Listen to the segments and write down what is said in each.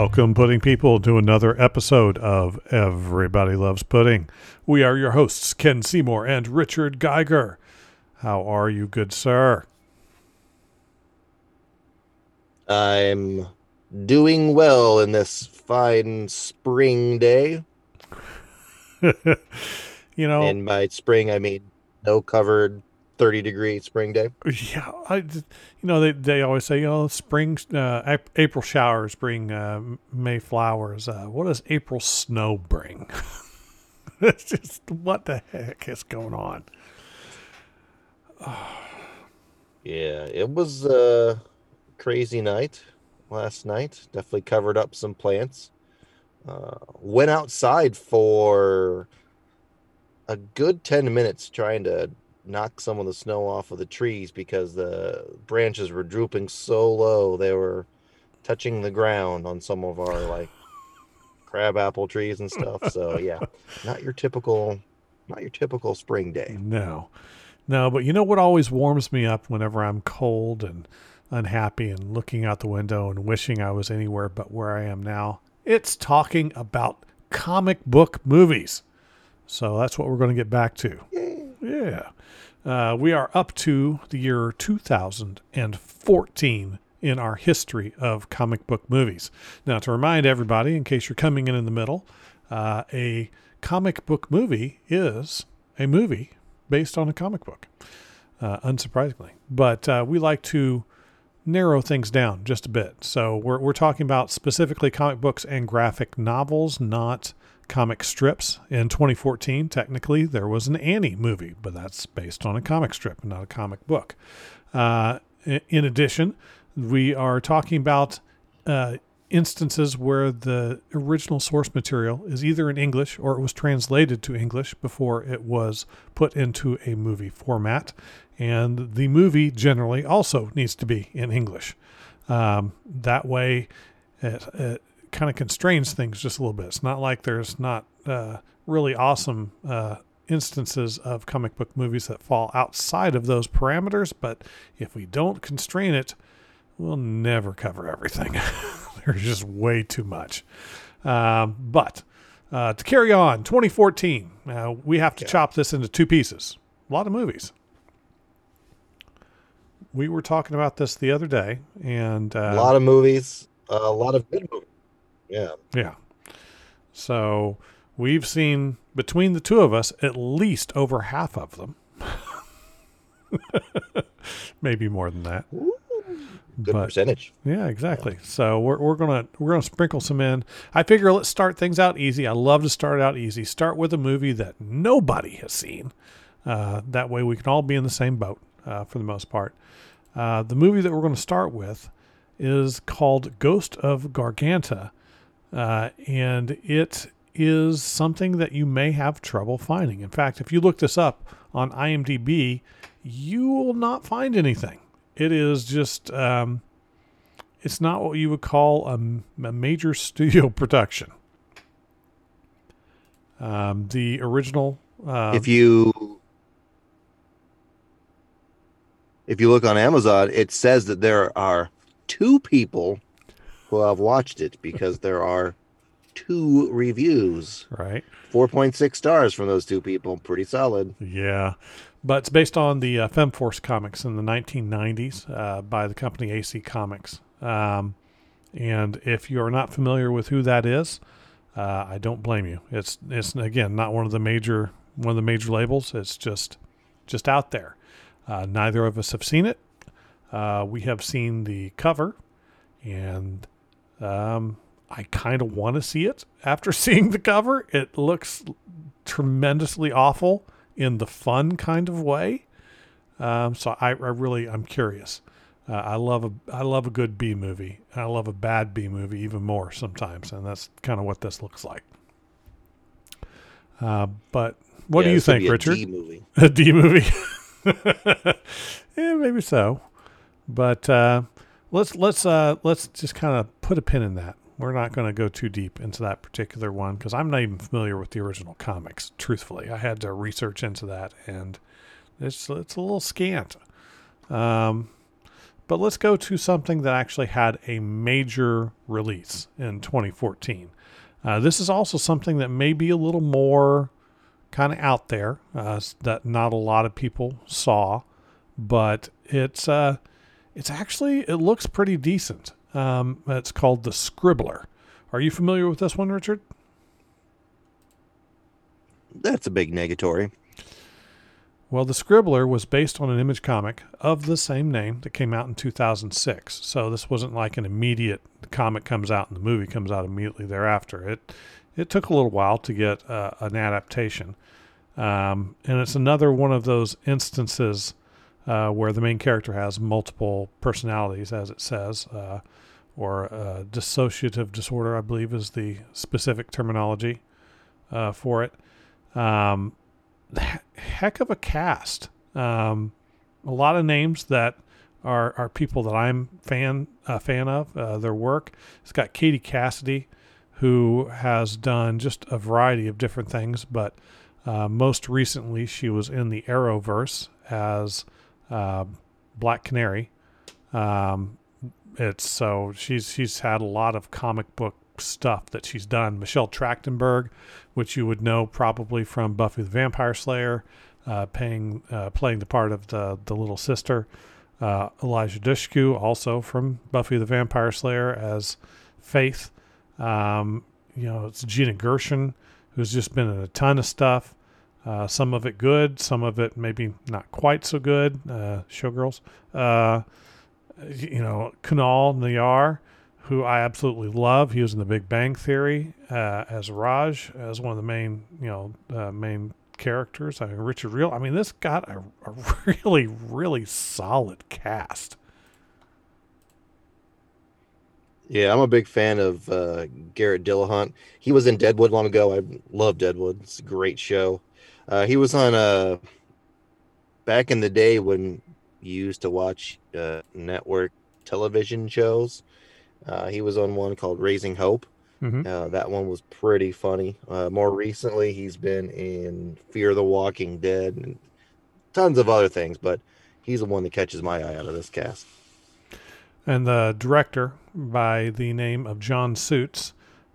Welcome, pudding people, to another episode of Everybody Loves Pudding. We are your hosts, Ken Seymour and Richard Geiger. How are you, good sir? I'm doing well in this fine spring day. you know, And by spring, I mean no covered 30 degree spring day. yeah, I, you know, they, they always say, you know, spring, uh, April showers bring uh, May flowers. Uh, what does April snow bring? it's just, what the heck is going on? Yeah, it was a crazy night last night. Definitely covered up some plants. Uh, went outside for a good 10 minutes trying to knock some of the snow off of the trees because the branches were drooping so low they were touching the ground on some of our like crab apple trees and stuff. So yeah, not your typical not your typical spring day. No, no, but you know what always warms me up whenever I'm cold and unhappy and looking out the window and wishing I was anywhere but where I am now? It's talking about comic book movies. So that's what we're going to get back to. Yeah. Uh, we are up to the year 2014 in our history of comic book movies. Now, to remind everybody, in case you're coming in in the middle, uh, a comic book movie is a movie based on a comic book, uh, unsurprisingly. But uh, we like to narrow things down just a bit. So we're, we're talking about specifically comic books and graphic novels, not comic strips. In 2014, technically, there was an Annie movie, but that's based on a comic strip, not a comic book. Uh, in addition, we are talking about uh, instances where the original source material is either in English or it was translated to English before it was put into a movie format. And the movie generally also needs to be in English. Um, that way, it, it kind of constrains things just a little bit. It's not like there's not uh, really awesome uh, instances of comic book movies that fall outside of those parameters, but if we don't constrain it, we'll never cover everything. There's just way too much. Um, but uh, to carry on, 2014, uh, we have to chop this into two pieces. A lot of movies. We were talking about this the other day, and uh, A lot of movies, a lot of good movies. Yeah. yeah. So we've seen between the two of us at least over half of them. Maybe more than that. Good But- percentage. Yeah, exactly. So we're, we're gonna we're gonna sprinkle some in. I figure let's start things out easy. I love to start out easy. Start with a movie that nobody has seen. Uh, that way we can all be in the same boat uh, for the most part. Uh, the movie that we're going to start with is called Ghost of Garganta, uh, and it is something that you may have trouble finding. In fact, if you look this up on IMDb, you will not find anything. It is just um, it's not what you would call a major studio production. Um, the original, uh, if you if you look on Amazon, it says that there are two people who have watched it because there are two reviews. right? 4.6 stars from those two people. Pretty solid. Yeah, but it's based on the uh, FemForce comics in the 1990s uh, by the company AC Comics. Um, and if you're not familiar with who that is, uh, I don't blame you. It's it's again not one of the major one of the major labels. It's just just out there. Uh, neither of us have seen it. Uh, we have seen the cover, and um, I kind of want to see it after seeing the cover. It looks tremendously awful in the fun kind of way. Um, so I, I really I'm curious. Uh, I love a I love a good B movie. I love a bad B movie even more sometimes, and that's kind of what this looks like. Uh, but what Yeah, do you think, a Richard? D movie. a D movie. yeah, maybe so. But uh, let's let's uh, let's just kind of put a pin in that. We're not going to go too deep into that particular one because I'm not even familiar with the original comics. Truthfully, I had to research into that, and it's it's a little scant. Um, But let's go to something that actually had a major release in 2014. Uh, this is also something that may be a little more kind of out there uh, that not a lot of people saw, but it's uh, it's actually it looks pretty decent. Um, it's called the Scribbler. Are you familiar with this one, Richard? That's a big negatory. Well, The Scribbler was based on an image comic of the same name that came out in 2006. So this wasn't like an immediate the comic comes out and the movie comes out immediately thereafter. It it took a little while to get uh, an adaptation, um, and it's another one of those instances uh, where the main character has multiple personalities, as it says, uh, or uh, dissociative disorder, I believe, is the specific terminology uh, for it. Um, heck of a cast. Um, a lot of names that are are people that I'm fan a fan of uh, their work. It's got Katie Cassidy, who has done just a variety of different things, but uh, most recently she was in the Arrowverse as uh, Black Canary. Um, it's so she's she's had a lot of comic book stuff that she's done. Michelle Trachtenberg, which you would know probably from Buffy the Vampire Slayer, uh, paying, uh, playing the part of the, the little sister. Uh, Eliza Dushku, also from Buffy the Vampire Slayer, as Faith. Um, you know, it's Gina Gershon, who's just been in a ton of stuff. Uh, some of it good, some of it maybe not quite so good. Uh, Showgirls. Uh, you know, Kunal Nayyar, who I absolutely love. He was in The Big Bang Theory uh, as Raj, as one of the main, you know, uh, main characters. I mean, Richard Reel. I mean, this got a, a really, really solid cast. Yeah, I'm a big fan of uh, Garrett Dillahunt. He was in Deadwood long ago. I love Deadwood. It's a great show. Uh, he was on uh, back in the day when you used to watch uh, network television shows. Uh, he was on one called Raising Hope. Mhm. Uh, that one was pretty funny. Uh, more recently, he's been in Fear the Walking Dead and tons of other things, but he's the one that catches my eye out of this cast. And the director, by the name of John Suits,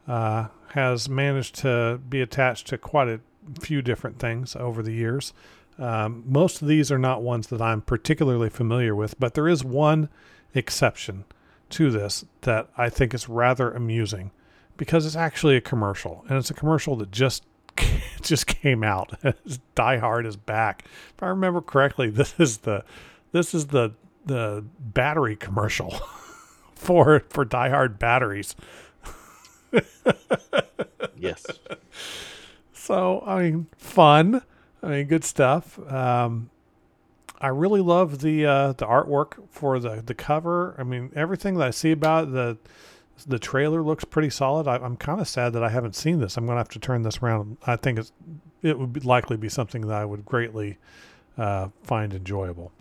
uh, has managed to be attached to quite a few different things over the years. Um, most of these are not ones that I'm particularly familiar with, but there is one exception to this that I think is rather amusing because it's actually a commercial, and it's a commercial that just just came out. Die Hard is back. If I remember correctly, this is the this is the the battery commercial for for Die Hard batteries. Yes. So I mean, fun. I mean, good stuff. Um, I really love the uh, the artwork for the the cover. I mean, everything that I see about it, the the trailer looks pretty solid. I, I'm kind of sad that I haven't seen this. I'm going to have to turn this around. I think it's it would be likely be something that I would greatly uh, find enjoyable.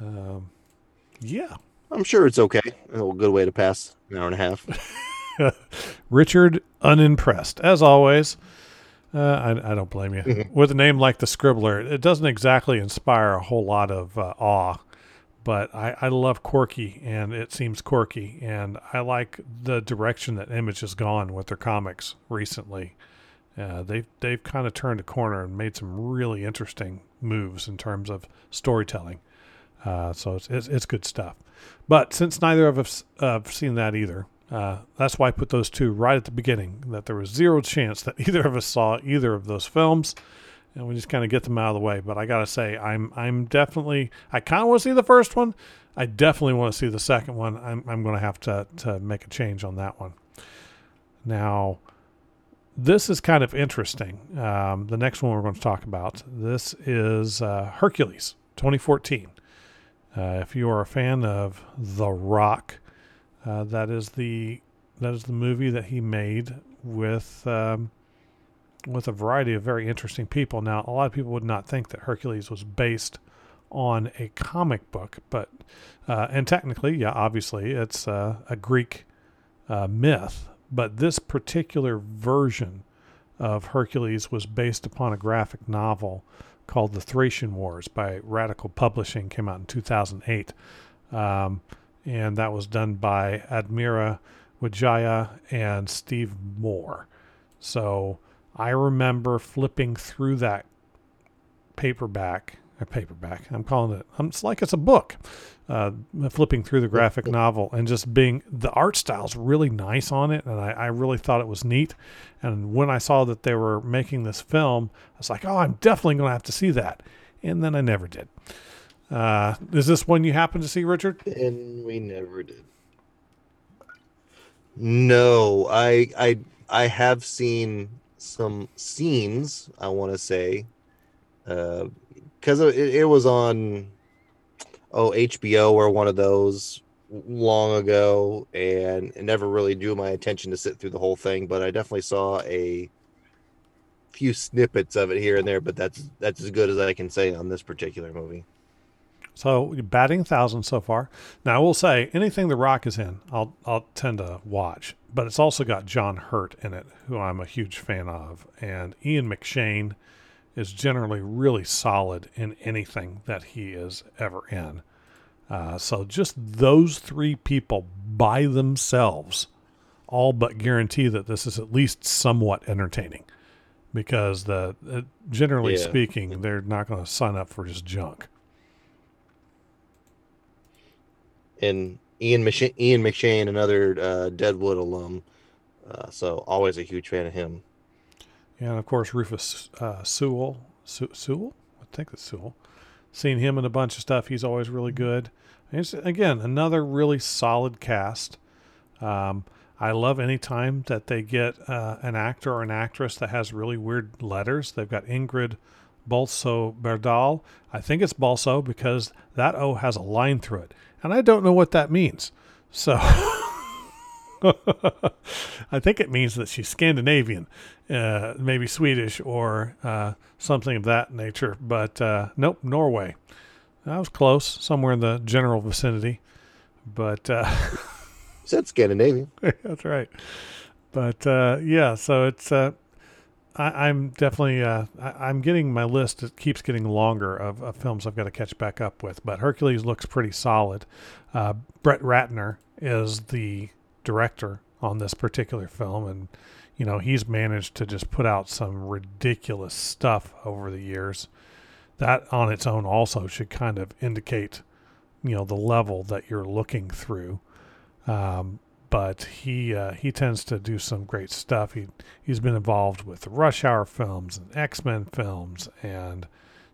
Um, yeah. I'm sure it's okay. A good way to pass an hour and a half. Richard unimpressed as always. Uh, I, I don't blame you. Mhm. With a name like the Scribbler, it doesn't exactly inspire a whole lot of uh, awe, but I, I love quirky, and it seems quirky, and I like the direction that Image has gone with their comics recently. Uh, they've they've kind of turned a corner and made some really interesting moves in terms of storytelling. Uh, so it's, it's it's good stuff. But since neither of us uh, have seen that either, uh, that's why I put those two right at the beginning. That there was zero chance that either of us saw either of those films, and we just kind of get them out of the way. But I gotta say, I'm I'm definitely I kind of want to see the first one. I definitely want to see the second one. I'm I'm going to have to to make a change on that one. Now, this is kind of interesting. Um, the next one we're going to talk about. This is uh, Hercules, 2014. Uh, if you are a fan of The Rock, uh, that is the that is the movie that he made with um, with a variety of very interesting people. Now, a lot of people would not think that Hercules was based on a comic book, but uh, and technically, yeah, obviously, it's uh, a Greek uh, myth. But this particular version of Hercules was based upon a graphic novel called The Thracian Wars by Radical Publishing, came out in 2008. Um, and that was done by Admira Wijaya and Steve Moore. So I remember flipping through that paperback, a paperback. I'm calling it. Um, it's like it's a book. Uh, uh flipping through the graphic novel and just being the art style's really nice on it, and I, I really thought it was neat. And when I saw that they were making this film, I was like, "Oh, I'm definitely going to have to see that." And then I never did. Uh, is this one you happen to see, Richard? And we never did. No, I I I have seen some scenes. I want to say, because uh, it, it was on oh HBO or one of those long ago, and it never really drew my attention to sit through the whole thing. But I definitely saw a few snippets of it here and there. But that's that's as good as I can say on this particular movie. So batting thousand so far. Now I will say anything The Rock is in, I'll I'll tend to watch. But it's also got John Hurt in it, who I'm a huge fan of, and Ian McShane is generally really solid in anything that he is ever in. Uh, so just those three people by themselves all but guarantee that this is at least somewhat entertaining because the uh, generally yeah. speaking they're not going to sign up for just junk and ian McShane, ian mcshane another uh, deadwood alum uh, so always a huge fan of him Yeah, and of course Rufus uh, Sewell. Su- Sewell, I think it's Sewell. Seen him in a bunch of stuff. He's always really good. Again, another really solid cast. Um, I love any time that they get uh, an actor or an actress that has really weird letters. They've got Ingrid Bolso Berdal. I think it's Balso because that O has a line through it. And I don't know what that means. So. I think it means that she's Scandinavian, uh, maybe Swedish or uh, something of that nature. But uh, nope, Norway. I was close, somewhere in the general vicinity. But uh, said Scandinavian. that's right. But uh, yeah, so it's. Uh, I, am definitely. I, am getting my list. It keeps getting longer of, of, films I've got to catch back up with. But Hercules looks pretty solid. Brett Ratner is the director on this particular film, and you know he's managed to just put out some ridiculous stuff over the years. That on its own also should kind of indicate, you know, the level that you're looking through. Um, but he uh, he tends to do some great stuff. He he's been involved with Rush Hour films and X Men films and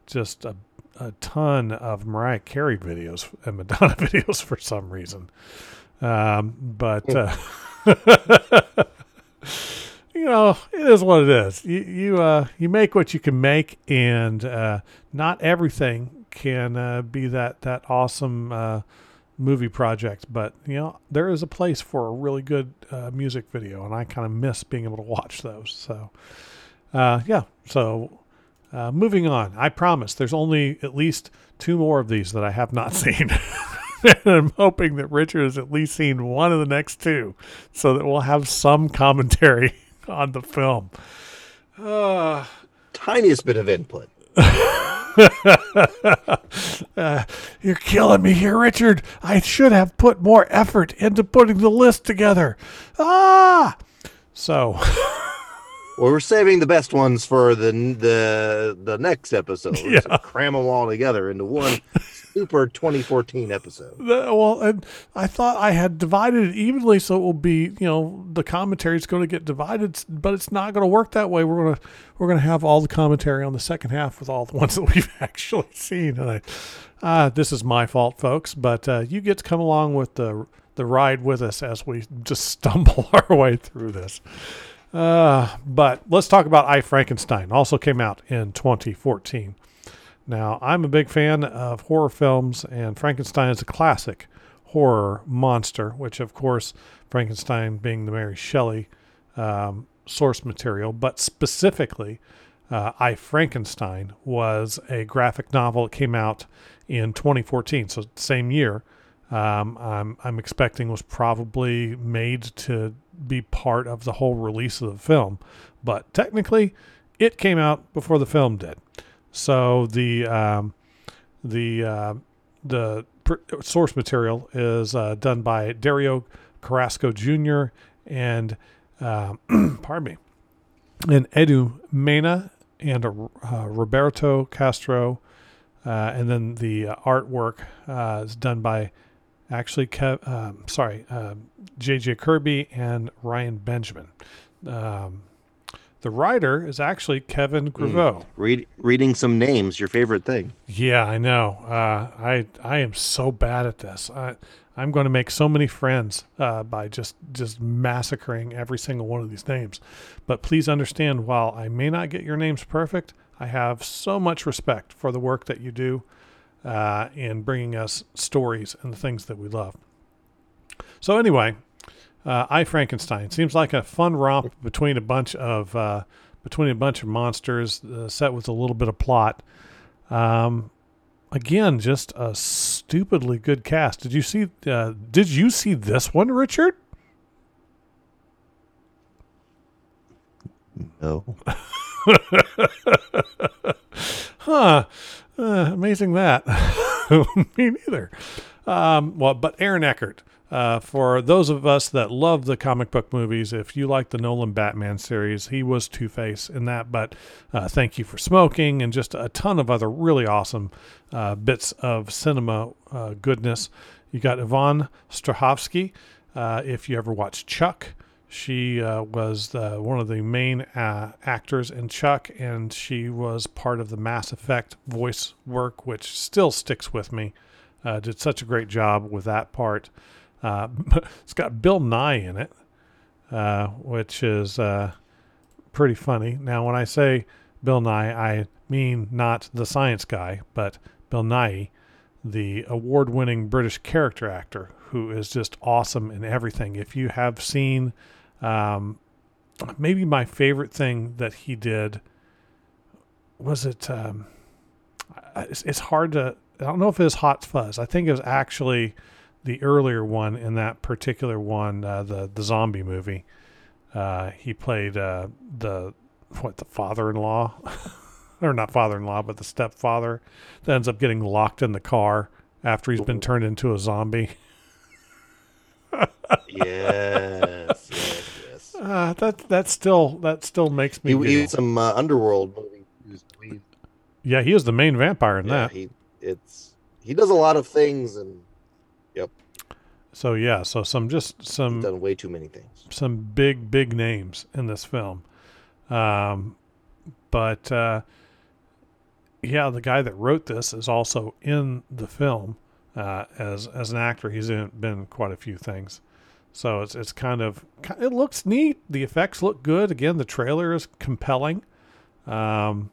just a a ton of Mariah Carey videos and Madonna videos for some reason. Um, but uh, you know, it is what it is. You you uh, you make what you can make, and uh, not everything can uh, be that that awesome uh, movie project. But you know, there is a place for a really good uh, music video, and I kind of miss being able to watch those. So, uh, yeah. So, moving on. I promise. There's only at least two more of these that I have not seen. and I'm hoping that Richard has at least seen one of the next two so that we'll have some commentary on the film. Uh, Tiniest bit of input. Uh, you're killing me here, Richard. I should have put more effort into putting the list together. Ah! So. Well, we're saving the best ones for the the the next episode. Yeah. So cram them all together into one super 2014 episode. Well, and I thought I had divided it evenly, so it will be you know the commentary is going to get divided, but it's not going to work that way. We're gonna we're gonna have all the commentary on the second half with all the ones that we've actually seen. And I, uh, this is my fault, folks, but uh, you get to come along with the the ride with us as we just stumble our way through this. Uh, but let's talk about I Frankenstein. Also came out in 2014. Now, I'm a big fan of horror films, and Frankenstein is a classic horror monster, which, of course, Frankenstein being the Mary Shelley um, source material, but specifically, uh, I Frankenstein was a graphic novel. It came out in 2014, so same year. Um, I'm, I'm expecting was probably made to be part of the whole release of the film, but technically, it came out before the film did. So the um, the uh, the pr- source material is uh, done by Dario Carrasco Jr. and um, pardon me, and Edu Mena and uh, Roberto Castro, uh, and then the uh, artwork uh, is done by actually Kev, um, sorry J.J. Kirby and Ryan Benjamin. Um, the writer is actually Kevin Grevioux. Mm. Read, reading some names, your favorite thing. Yeah, I know. Uh, I I am so bad at this. I, I'm going to make so many friends uh, by just just massacring every single one of these names. But please understand, while I may not get your names perfect, I have so much respect for the work that you do uh, in bringing us stories and the things that we love. So anyway, uh, I Frankenstein seems like a fun romp between a bunch of uh, between a bunch of monsters, uh, set with a little bit of plot. Um, again, just a stupidly good cast. Did you see? Uh, did you see this one, Richard? No. huh. Uh, amazing that. Me neither. Um, well, but Aaron Eckhart uh, for those of us that love the comic book movies, if you like the Nolan Batman series, he was Two Face in that. But uh, thank you for smoking and just a ton of other really awesome uh, bits of cinema uh, goodness. You got Yvonne Strahovski. Uh, if you ever watched Chuck, she was one of the main actors in Chuck, and she was part of the Mass Effect voice work, which still sticks with me. did such a great job with that part. Uh, it's got Bill Nighy in it, uh, which is uh, pretty funny. Now, when I say Bill Nighy, I mean not the science guy, but Bill Nighy, the award winning British character actor who is just awesome in everything. If you have seen um, maybe my favorite thing that he did was it um, it's, it's, hard to i don't know if it was hot fuzz i think it was actually the earlier one in that particular one, uh, the the zombie movie, uh, he played uh, the what the father-in-law, or not father-in-law, but the stepfather that ends up getting locked in the car after he's been turned into a zombie. yes, yes, yes. Uh, that that still that still makes me. He, he some uh, underworld movie. Yeah, he is the main vampire in yeah, that. He it's he does a lot of things and. So yeah, so some just some He's done way too many things. Some big big names in this film, um, but uh, yeah, the guy that wrote this is also in the film uh, as as an actor. He's in, been quite a few things. So it's it's kind of it looks neat. The effects look good. Again, the trailer is compelling. Um,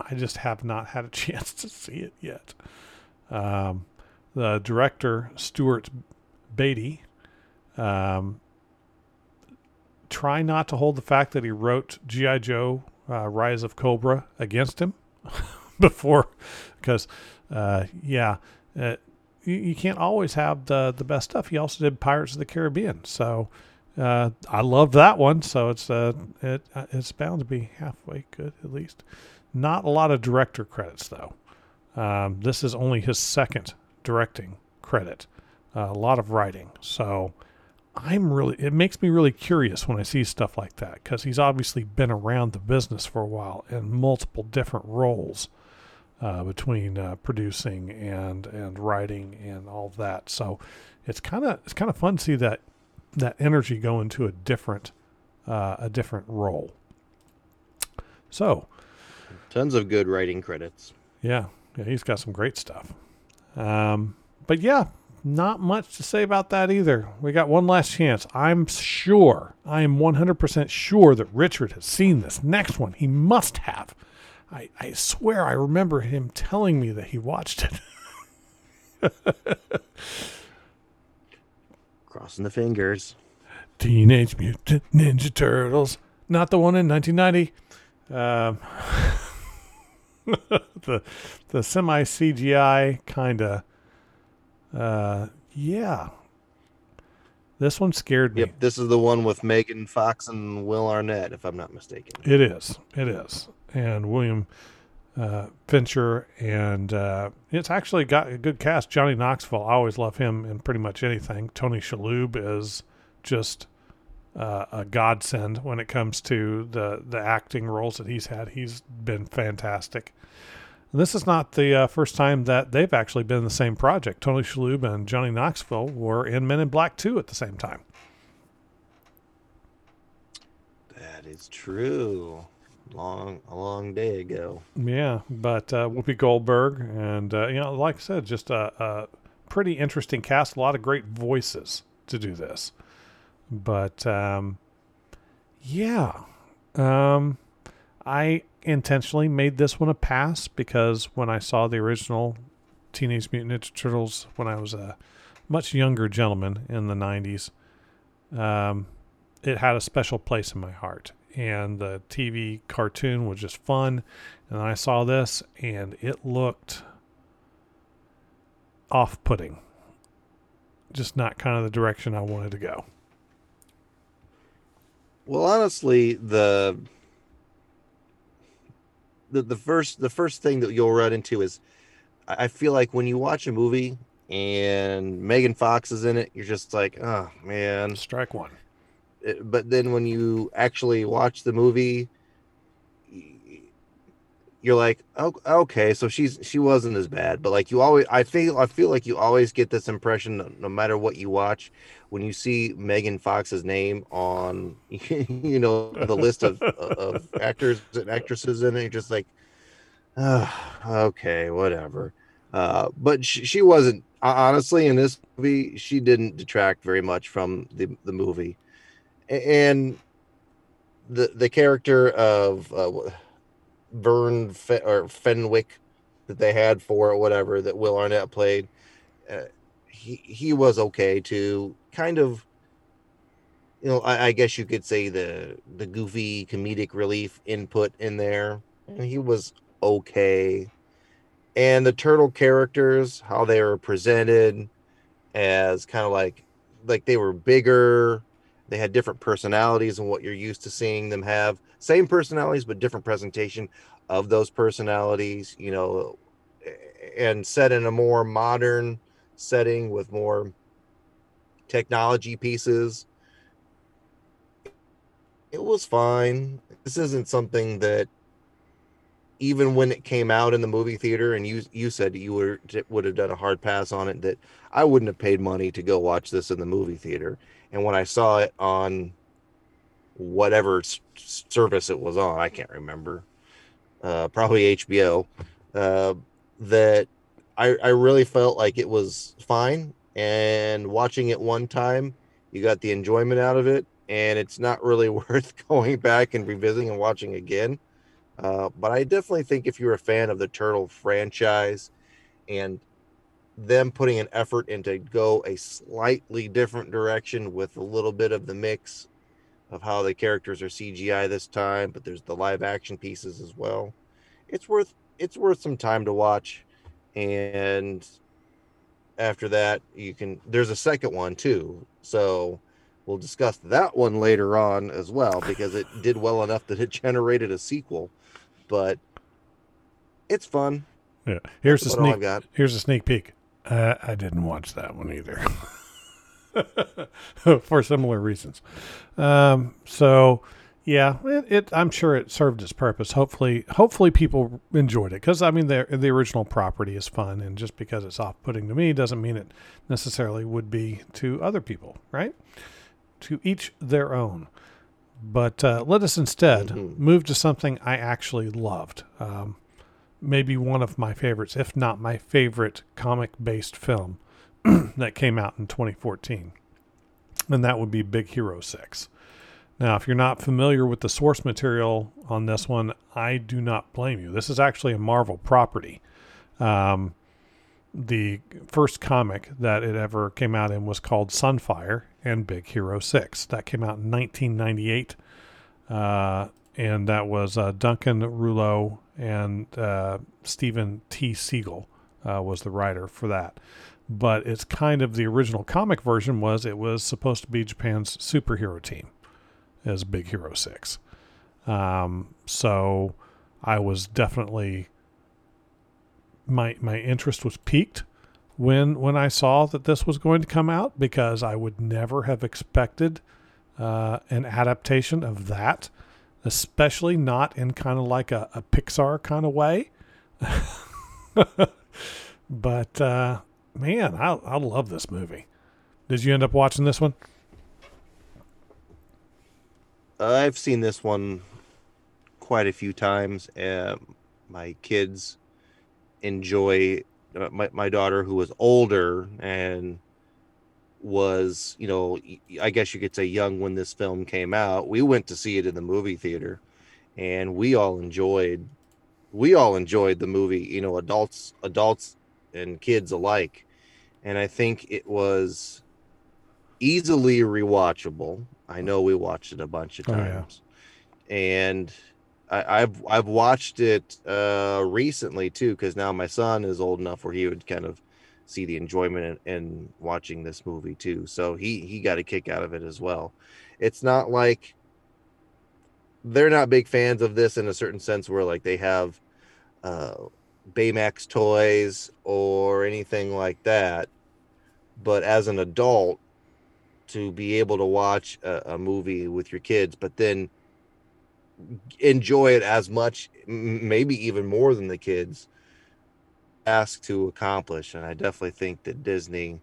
I just have not had a chance to see it yet. Um, the director Stuart Beattie um, try not to hold the fact that he wrote GI Joe: uh, Rise of Cobra against him before, because uh, yeah, uh, you, you, can't always have the the best stuff. He also did Pirates of the Caribbean, so. Uh, I love that one, so it's uh, it uh, it's bound to be halfway good at least. Not a lot of director credits though. Um, this is only his second directing credit, uh, a lot of writing. So I'm really, it makes me really curious when I see stuff like that because he's obviously been around the business for a while in multiple different roles. Uh, between uh, producing and and writing and all that, so it's kind of it's kind of fun to see that that energy go into a different uh, a different role. So, tons of good writing credits. Yeah, yeah, he's got some great stuff. Um, but yeah, not much to say about that either. We got one last chance. I'm sure, I am 100% sure that Richard has seen this next one. He must have. I, I swear I remember him telling me that he watched it. Crossing the fingers. Teenage Mutant Ninja Turtles. Not the one in 1990. Um, the the semi CGI kind of. Uh, yeah. This one scared me. Yep, this is the one with Megan Fox and Will Arnett, if I'm not mistaken. It is. It is. And William uh, Fichtner, and uh, it's actually got a good cast. Johnny Knoxville, I always love him in pretty much anything. Tony Shalhoub is just uh, a godsend when it comes to the the acting roles that he's had. He's been fantastic. And this is not the uh, first time that they've actually been in the same project. Tony Shalhoub and Johnny Knoxville were in Men in Black 2 at the same time. That is true. Long, a long day ago. Yeah, but uh, Whoopi Goldberg, and uh, you know, like I said, just a, a pretty interesting cast. A lot of great voices to do this. But um, yeah, um, I intentionally made this one a pass because when I saw the original Teenage Mutant Ninja Turtles when I was a much younger gentleman in the 90s, um, it had a special place in my heart. And the TV cartoon was just fun. And I saw this and it looked off putting. Just not kind of the direction I wanted to go. Well, honestly, the the the first the first thing that you'll run into is I feel like when you watch a movie and Megan Fox is in it, you're just like, oh man, strike one. But then when you actually watch the movie, you're like, oh, okay, so she's she wasn't as bad. But like you always, I feel I feel like you always get this impression, no, no matter what you watch, when you see Megan Fox's name on, you know, the list of of actors and actresses in it, you're just like, oh, okay, whatever. Uh, but she, she wasn't honestly in this movie. She didn't detract very much from the the movie, and the the character of. Uh, Vern Fe- or Fenwick that they had for it, whatever that Will Arnett played. Uh, he he was okay too. Kind of, you know, I, I, guess you could say the the goofy comedic relief input in there. And he was okay. And the turtle characters, how they were presented as kind of like like they were bigger, they had different personalities and what you're used to seeing them have. Same personalities but different presentation of those personalities you know and set in a more modern setting with more technology pieces. It was fine. This isn't something that even when it came out in the movie theater and you you said you were would have done a hard pass on it that I wouldn't have paid money to go watch this in the movie theater and when I saw it on whatever service it was on. I can't remember. Uh, probably HBO. Uh, that I, I really felt like it was fine. And watching it one time, you got the enjoyment out of it. And it's not really worth going back and revisiting and watching again. Uh, but I definitely think if you're a fan of the Turtle franchise and them putting an effort into go a slightly different direction with a little bit of the mix of how the characters are CGI this time, but there's the live action pieces as well. It's worth it's worth some time to watch, and after that you can. There's a second one too, so we'll discuss that one later on as well because it did well enough that it generated a sequel. But it's fun. Yeah, here's That's a sneak. Here's a sneak peek. Uh, I didn't watch that one either. for similar reasons. Um, so, yeah, it, it, I'm sure it served its purpose. Hopefully, hopefully people enjoyed it because I mean the the original property is fun, and just because it's off putting to me doesn't mean it necessarily would be to other people, right? To each their own. But uh, let us instead mm-hmm. move to something I actually loved. Um, maybe one of my favorites, if not my favorite comic based film that came out in 2014. And that would be Big Hero 6. Now, if you're not familiar with the source material on this one, I do not blame you. This is actually a Marvel property. Um, the first comic that it ever came out in was called Sunfire and Big Hero 6. That came out in 1998. Uh, and that was uh, Duncan Rouleau and uh, Steven T. Seagle uh, was the writer for that but it's kind of the original comic version was it was supposed to be Japan's superhero team as Big Hero 6. Um, so I was definitely my my interest was piqued when when I saw that this was going to come out because I would never have expected uh, an adaptation of that, especially not in kind of like a, a Pixar kind of way. but uh, man, I I love this movie. Did you end up watching this one? I've seen this one quite a few times. Uh, my kids enjoy uh, my, my daughter who was older and was you know i guess you could say young when this film came out we went to see it in the movie theater and we all enjoyed we all enjoyed the movie you know adults adults and kids alike. And i think it was easily rewatchable. I know we watched it a bunch of Oh, times. Yeah. and I, I've I've watched it uh, recently too because now my son is old enough where he would kind of see the enjoyment in, in watching this movie too. So he he got a kick out of it as well. It's not like they're not big fans of this in a certain sense where like they have uh, Baymax toys or anything like that. But as an adult, to be able to watch a, a movie with your kids, but then enjoy it as much, maybe even more than the kids ask to accomplish. And I definitely think that Disney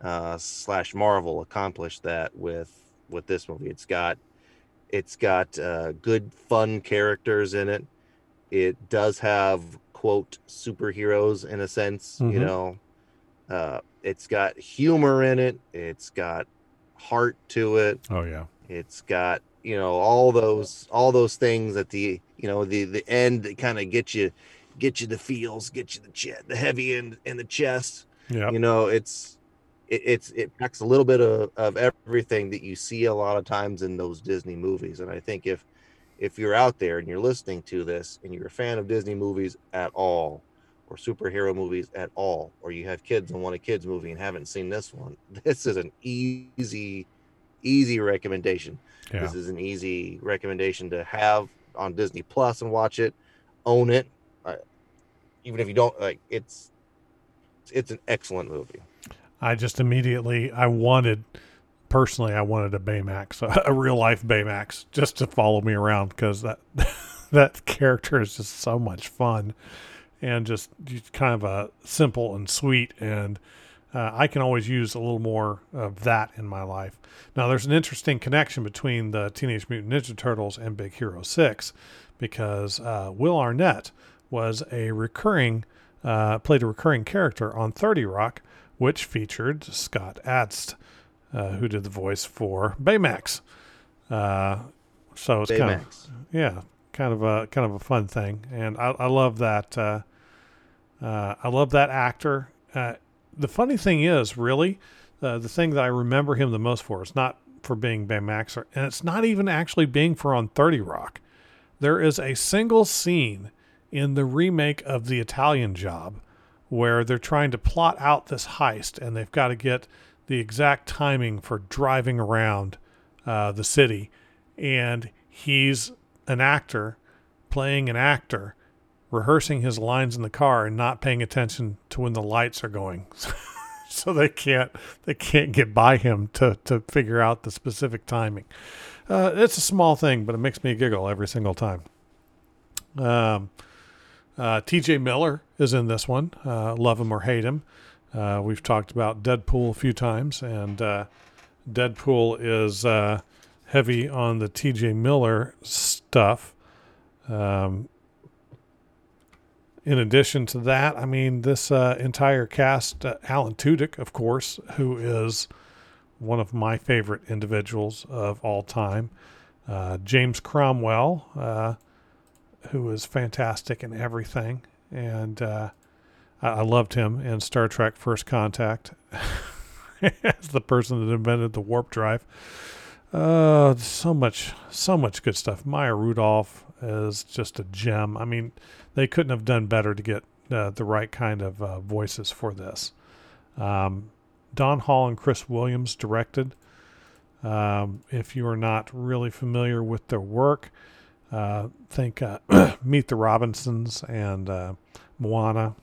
uh, slash Marvel accomplished that with with this movie. It's got it's got uh, good fun characters in it. It does have quote superheroes in a sense, you Mhm. know. Uh, it's got humor in it. It's got heart to it Oh yeah. it's got you know all those all those things at the you know the the end that kind of get you get you the feels get you the chest the heavy in in the chest Yeah. you know it's it, it's it packs a little bit of, of everything that you see a lot of times in those disney movies and i think if if you're out there and you're listening to this and you're a fan of disney movies at all or superhero movies at all or you have kids and want a kids movie and haven't seen this one this is an easy easy recommendation Yeah. this is an easy recommendation to have on Disney Plus and watch it, own it. Even if you don't like, it's it's an excellent movie. I just immediately I wanted personally I wanted a Baymax, a, real life Baymax, just to follow me around because that that character is just so much fun and just just kind of a simple and sweet and uh, I can always use a little more of that in my life. Now, there's an interesting connection between the Teenage Mutant Ninja Turtles and Big Hero 6 because uh, Will Arnett was a recurring, uh, played a recurring character on 30 Rock, which featured Scott Adsit, uh, who did the voice for Baymax. Uh, so it's kind of yeah, kind of a kind of a fun thing, and I, I love that. Uh, uh, I love that actor. Uh, the funny thing is, really, uh, the thing that I remember him the most for is not for being Baymax, or, and it's not even actually being for on Thirty Rock. There is a single scene in the remake of The Italian Job where they're trying to plot out this heist, and they've got to get the exact timing for driving around uh, the city, and he's an actor playing an actor rehearsing his lines in the car and not paying attention to when the lights are going. So they can't they can't get by him to to figure out the specific timing. Uh, it's a small thing but it makes me giggle every single time. Um, uh, tj miller is in this one. Uh, love him or hate him. Uh, we've talked about deadpool a few times and uh, deadpool is uh, heavy on the tj miller stuff. Um, in addition to that, I mean, this uh, entire cast, Alan Tudyk, of course, who is one of my favorite individuals of all time, James Cromwell, who is fantastic in everything, and uh, I-, I loved him in Star Trek: First Contact as the person that invented the warp drive. Uh, so much, so much good stuff. Maya Rudolph is just a gem. I mean, they couldn't have done better to get uh, the right kind of uh, voices for this. Um, Don Hall and Chris Williams directed. Um, if you are not really familiar with their work, uh, think uh, Meet the Robinsons and uh, Moana.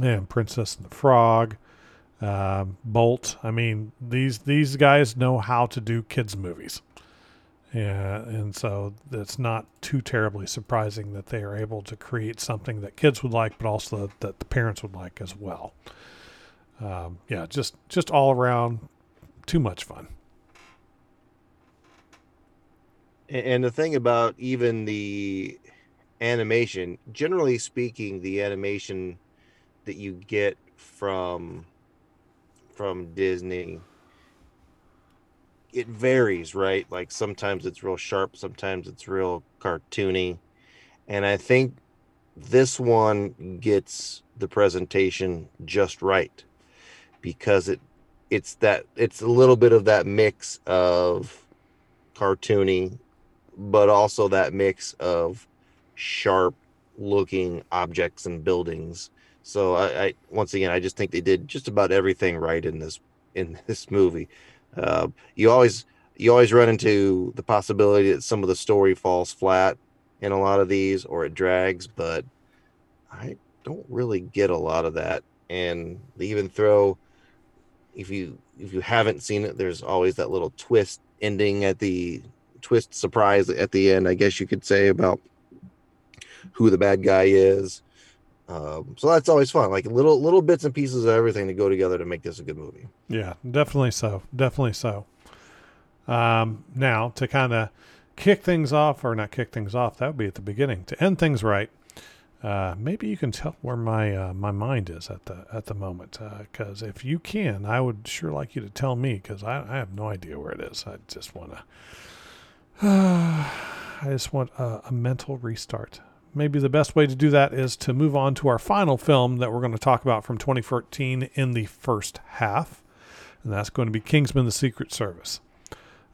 and Princess and the Frog, um, Bolt. I mean, these these guys know how to do kids movies. Yeah, and so it's not too terribly surprising that they are able to create something that kids would like, but also that the parents would like as well. Um, yeah, just just all around, too much fun. And the thing about even the animation, generally speaking, the animation that you get from from Disney it varies, right? Like sometimes it's real sharp, sometimes it's real cartoony. And I think this one gets the presentation just right because it it's that it's a little bit of that mix of cartoony but also that mix of sharp looking objects and buildings so I, I once again i just think they did just about everything right in this in this movie uh, you always you always run into the possibility that some of the story falls flat in a lot of these or it drags, but I don't really get a lot of that. And they even throw if you if you haven't seen it, there's always that little twist ending at the twist surprise at the end, I guess you could say about who the bad guy is. Um, so that's always fun, like little little bits and pieces of everything to go together to make this a good movie. Yeah, definitely so. Definitely so. Um, now to kind of kick things off, or not kick things off, that would be at the beginning. To end things right, uh, maybe you can tell where my uh, my mind is at the at the moment. Because uh, if you can, I would sure like you to tell me, because I, I have no idea where it is. I just want to. I just want a, a mental restart maybe the best way to do that is to move on to our final film that we're going to talk about from 2014 in the first half, and that's going to be Kingsman: The Secret Service.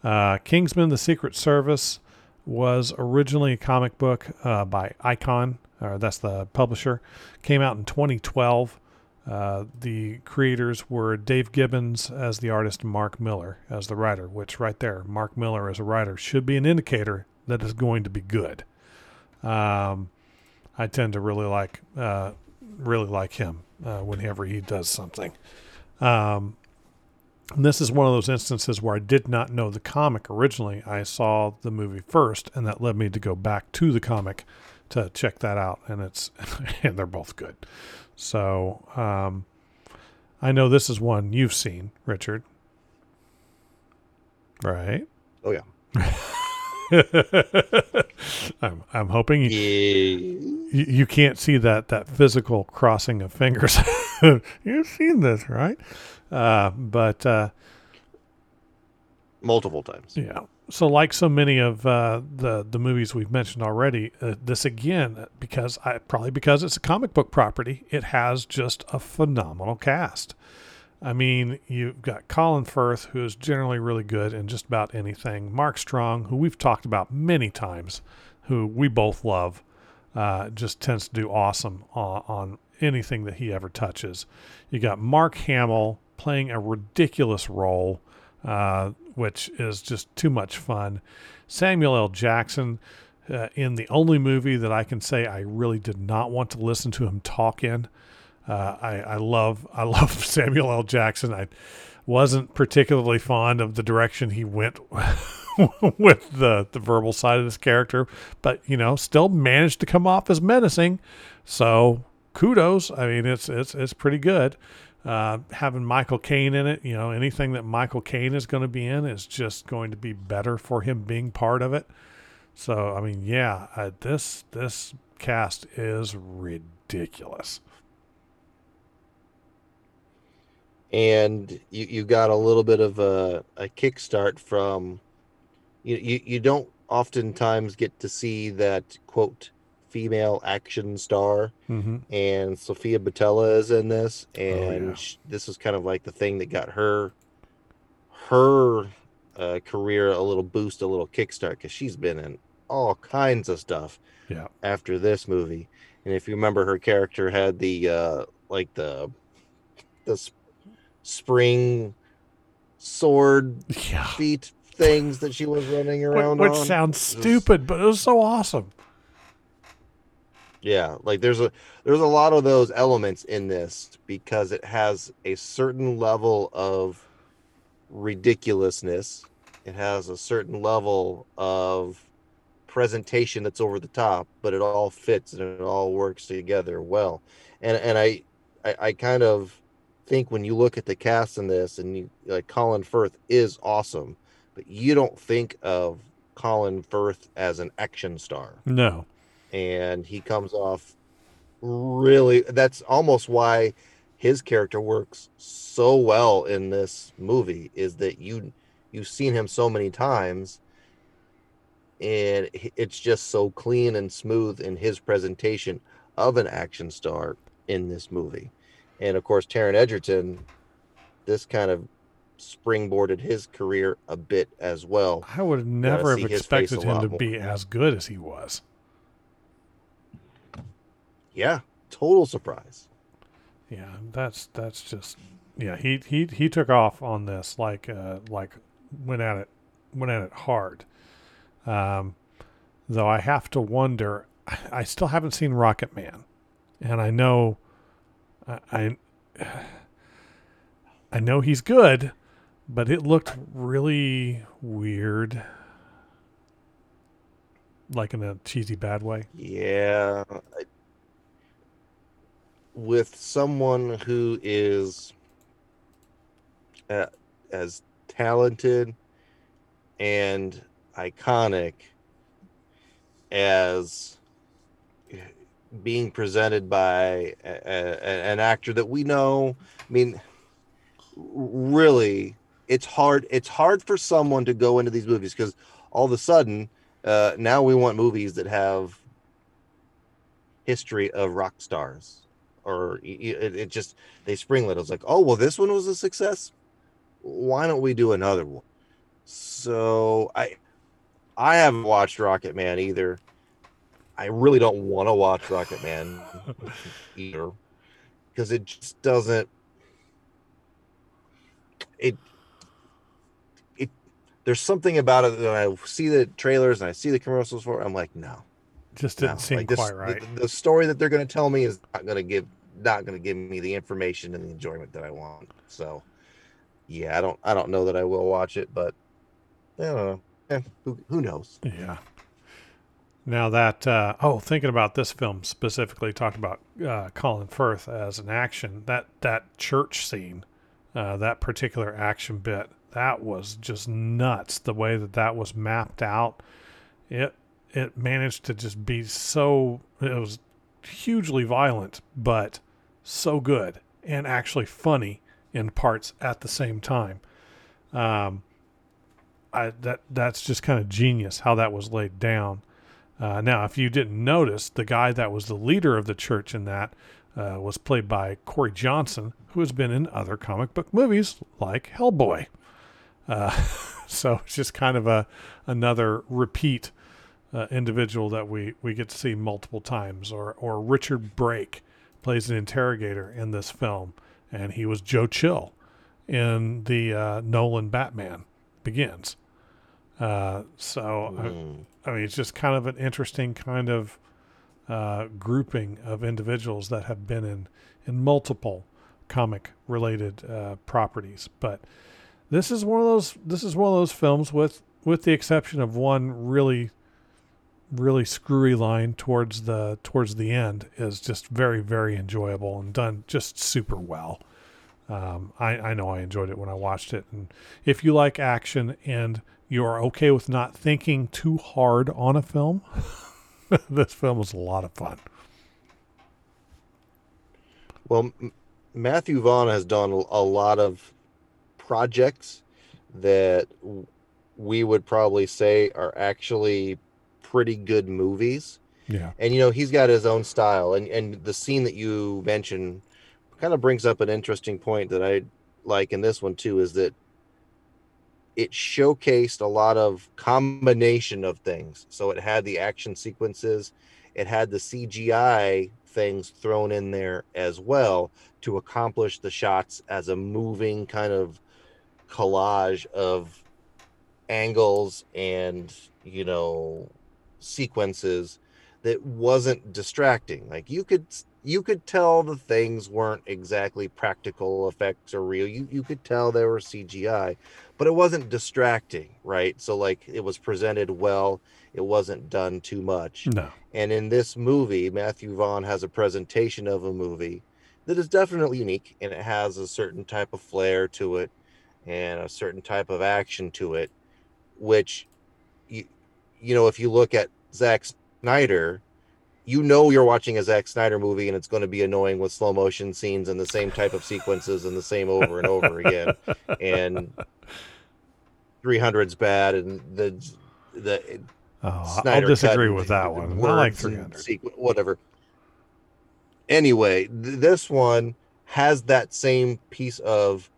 Uh, Kingsman: The Secret Service was originally a comic book uh, by Icon, or that's the publisher. Came out in 2012. Uh, the creators were Dave Gibbons as the artist, Mark Millar as the writer. Which right there, Mark Millar as a writer should be an indicator that is going to be good. Um, I tend to really like uh, really like him uh, whenever he does something. Um, this is one of those instances where I did not know the comic originally. I saw the movie first, and that led me to go back to the comic to check that out. And it's and they're both good. So um, I know this is one you've seen, Richard. Right? Oh yeah. I'm I'm hoping you, you, you can't see that that physical crossing of fingers. You've seen this, right? Uh, but uh, multiple times. Yeah. So, like so many of uh, the the movies we've mentioned already, uh, this again because I probably because it's a comic book property, it has just a phenomenal cast. I mean, you've got Colin Firth, who is generally really good in just about anything. Mark Strong, who we've talked about many times, who we both love, uh, just tends to do awesome on, on, anything that he ever touches. You got Mark Hamill playing a ridiculous role, uh, which is just too much fun. Samuel L. Jackson. Uh, in the only movie that I can say I really did not want to listen to him talk in, uh, I, I love I love Samuel L. Jackson. I wasn't particularly fond of the direction he went with the the verbal side of this character, but you know, still managed to come off as menacing. So kudos. I mean, it's it's it's pretty good. Uh, having Michael Caine in it, you know, anything that Michael Caine is going to be in is just going to be better for him being part of it. So, I mean, yeah, uh, this this cast is ridiculous. and you, you got a little bit of a, a kickstart from you, you you don't oftentimes get to see that quote female action star mm-hmm. and Sofia Boutella is in this and oh, yeah. she, this is kind of like the thing that got her her uh, career a little boost a little kickstart because she's been in all kinds of stuff yeah after this movie and if you remember her character had the uh like the the spring sword yeah. feet things that she was running around which, on. sounds stupid, but it was so awesome. Yeah, like there's a there's a lot of those elements in this because it has a certain level of ridiculousness. It has a certain level of presentation that's over the top, but it all fits and it all works together well. And and I I, I kind of think when you look at the cast in this and you like Colin Firth is awesome, but you don't think of Colin Firth as an action star No. And he comes off really that's almost why his character works so well in this movie is that you you've seen him so many times and it's just so clean and smooth in his presentation of an action star in this movie. And of course Taron Egerton this kind of springboarded his career a bit as well. I would never have expected him to be as good as he was. Yeah total surprise Yeah, that's that's just yeah. He he he took off on this like uh like went at it went at it hard. Um, though I have to wonder. I still haven't seen Rocket Man, and I know I I, I know he's good, but it looked really weird, like in a cheesy bad way. Yeah. I- With someone who is uh, as talented and iconic as being presented by a, a- an actor that we know, I mean, really, it's hard. It's hard for someone to go into these movies because all of a sudden, uh, now we want movies that have history of rock stars or it, it just they springlet it was like oh well this one was a success. Why don't we do another one? So i i haven't watched rocket man either. I really don't want to watch rocket man either because it just doesn't it it there's something about it that i see the trailers and i see the commercials for it, i'm like no Just didn't no, seem like this- quite right. The, the story that they're going to tell me is not going to give not going to give me the information and the enjoyment that I want. So, yeah, I don't I don't know that I will watch it, but I don't know. Eh, who who knows? Yeah. Now that uh, oh, thinking about this film specifically, talked about uh, Colin Firth as an action. That that church scene, uh, that particular action bit, that was just nuts. The way that that was mapped out, it it managed to just be so. It was hugely violent, but so good and actually funny in parts at the same time. Um, I that that's just kind of genius how that was laid down. Uh, now, if you didn't notice, the guy that was the leader of the church in that uh, was played by Corey Johnson, who has been in other comic book movies like Hellboy. Uh, so it's just kind of a another repeat uh, individual that we, we get to see multiple times. Or or Richard Brake plays an interrogator in this film, and he was Joe Chill in the uh, Nolan Batman Begins. Uh, so I- Mm. I mean, it's just kind of an interesting kind of uh, grouping of individuals that have been in in multiple comic related uh, properties. But this is one of those. This is one of those films with with the exception of one really really screwy line towards the towards the end is just very very enjoyable and done just super well. Um, I, I know I enjoyed it when I watched it, and if you like action and you are okay with not thinking too hard on a film, this film was a lot of fun. Well, M- Matthew Vaughn has done a lot of projects that we would probably say are actually pretty good movies. Yeah, and you know he's got his own style. And and the scene that you mentioned kind of brings up an interesting point that i like in this one too is that it showcased a lot of combination of things. So it had the action sequences. It had the cgi things thrown in there as well to accomplish the shots as a moving kind of collage of angles and you know sequences that wasn't distracting. Like you could you could tell the things weren't exactly practical effects or real. You you could tell they were CGI, but it wasn't distracting, right? So like it was presented well. It wasn't done too much. No. And in this movie, Matthew Vaughn has a presentation of a movie that is definitely unique and it has a certain type of flair to it and a certain type of action to it, which you know, if you look at Zack Snyder, you know you're watching a Zack Snyder movie and it's going to be annoying with slow motion scenes and the same type of sequences and the same over and over again. And 300's bad and the the Oh, Snyder I'll disagree with that one. I like 300. sequ- whatever. Anyway, th- this one has that same piece of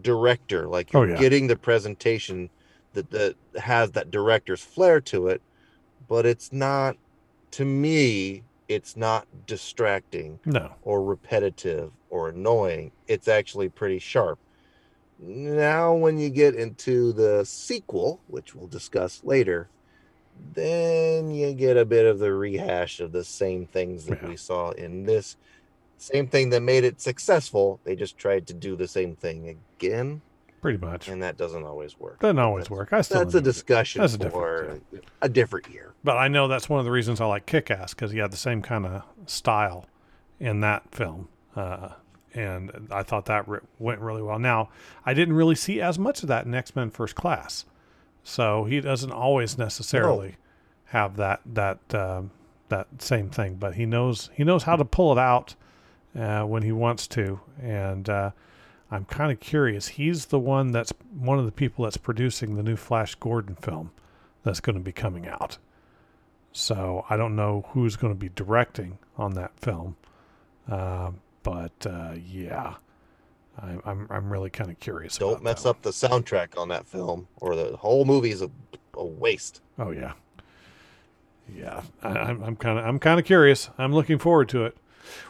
director. Like Oh, you're yeah. getting the presentation that that has that director's flair to it, but it's not. To me, it's not distracting No. or repetitive or annoying. It's actually pretty sharp. Now, when you get into the sequel, which we'll discuss later, then you get a bit of the rehash of the same things that Yeah. we saw in this. Same thing that made it successful. They just tried to do the same thing again, Pretty much. and that doesn't always work. Doesn't always That's- work. I still That's a discussion That's a for different- a different year. But I know that's one of the reasons I like Kick Ass because he had the same kind of style in that film. Uh, and I thought that re- went really well. Now, I didn't really see as much of that in X Men First Class. So he doesn't always necessarily have that that um, that same thing, but he knows he knows how to pull it out uh, when he wants to. And uh, I'm kind of curious. He's the one that's one of the people that's producing the new Flash Gordon film that's going to be coming out. So I don't know who's going to be directing on that film, uh, but uh, yeah, I'm I'm, I'm really kind of curious. Don't mess up the soundtrack on that film, or the whole movie is a, a waste. Oh yeah, yeah. I, I'm I'm kind of I'm kind of curious. I'm looking forward to it.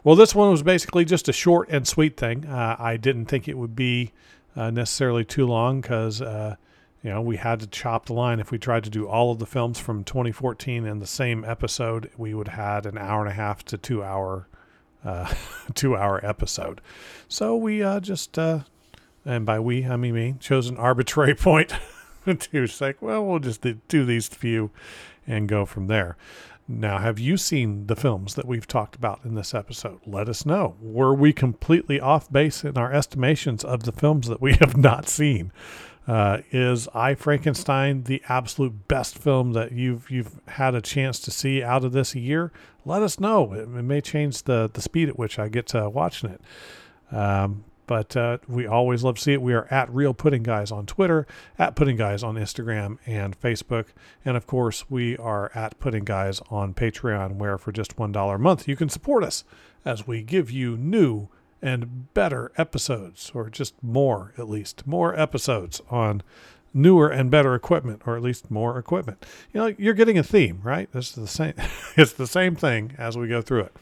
Well, this one was basically just a short and sweet thing. Uh, I didn't think it would be uh, necessarily too long because uh, you know we had to chop the line. If we tried to do all of the films from 2014 in the same episode, we would have had an hour and a half to two hour uh, two hour episode. So we uh, just uh, and by we I mean me chose an arbitrary point to say, well, we'll just do these few and go from there. Now, have you seen the films that we've talked about in this episode? Let us know. Were we completely off base in our estimations of the films that we have not seen? Uh, is I Frankenstein the absolute best film that you've you've had a chance to see out of this year? Let us know. It, it may change the the speed at which I get to watching it. Um, but uh, we always love to see it. We are at Real Pudding Guys on Twitter, at Pudding Guys on Instagram and Facebook. And of course, we are at Pudding Guys on Patreon, where for just $1 a month, you can support us as we give you new and better episodes, or just more, at least, more episodes on newer and better equipment, or at least more equipment. You know, you're getting a theme, right? This is the same. it's the same thing as we go through it.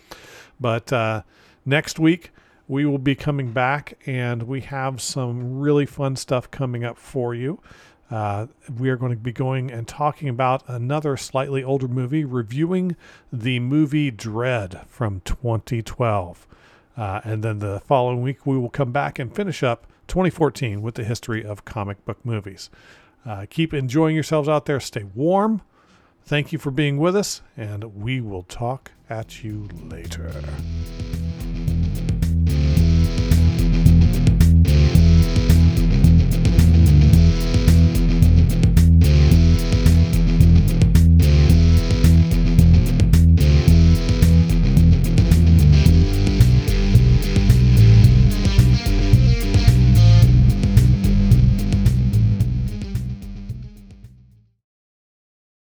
But uh, next week, we will be coming back and we have some really fun stuff coming up for you. Uh, we are going to be going and talking about another slightly older movie, reviewing the movie Dredd from 2012. Uh, and then the following week, we will come back and finish up 2014 with the history of comic book movies. Uh, keep enjoying yourselves out there. Stay warm. Thank you for being with us, and we will talk at you later.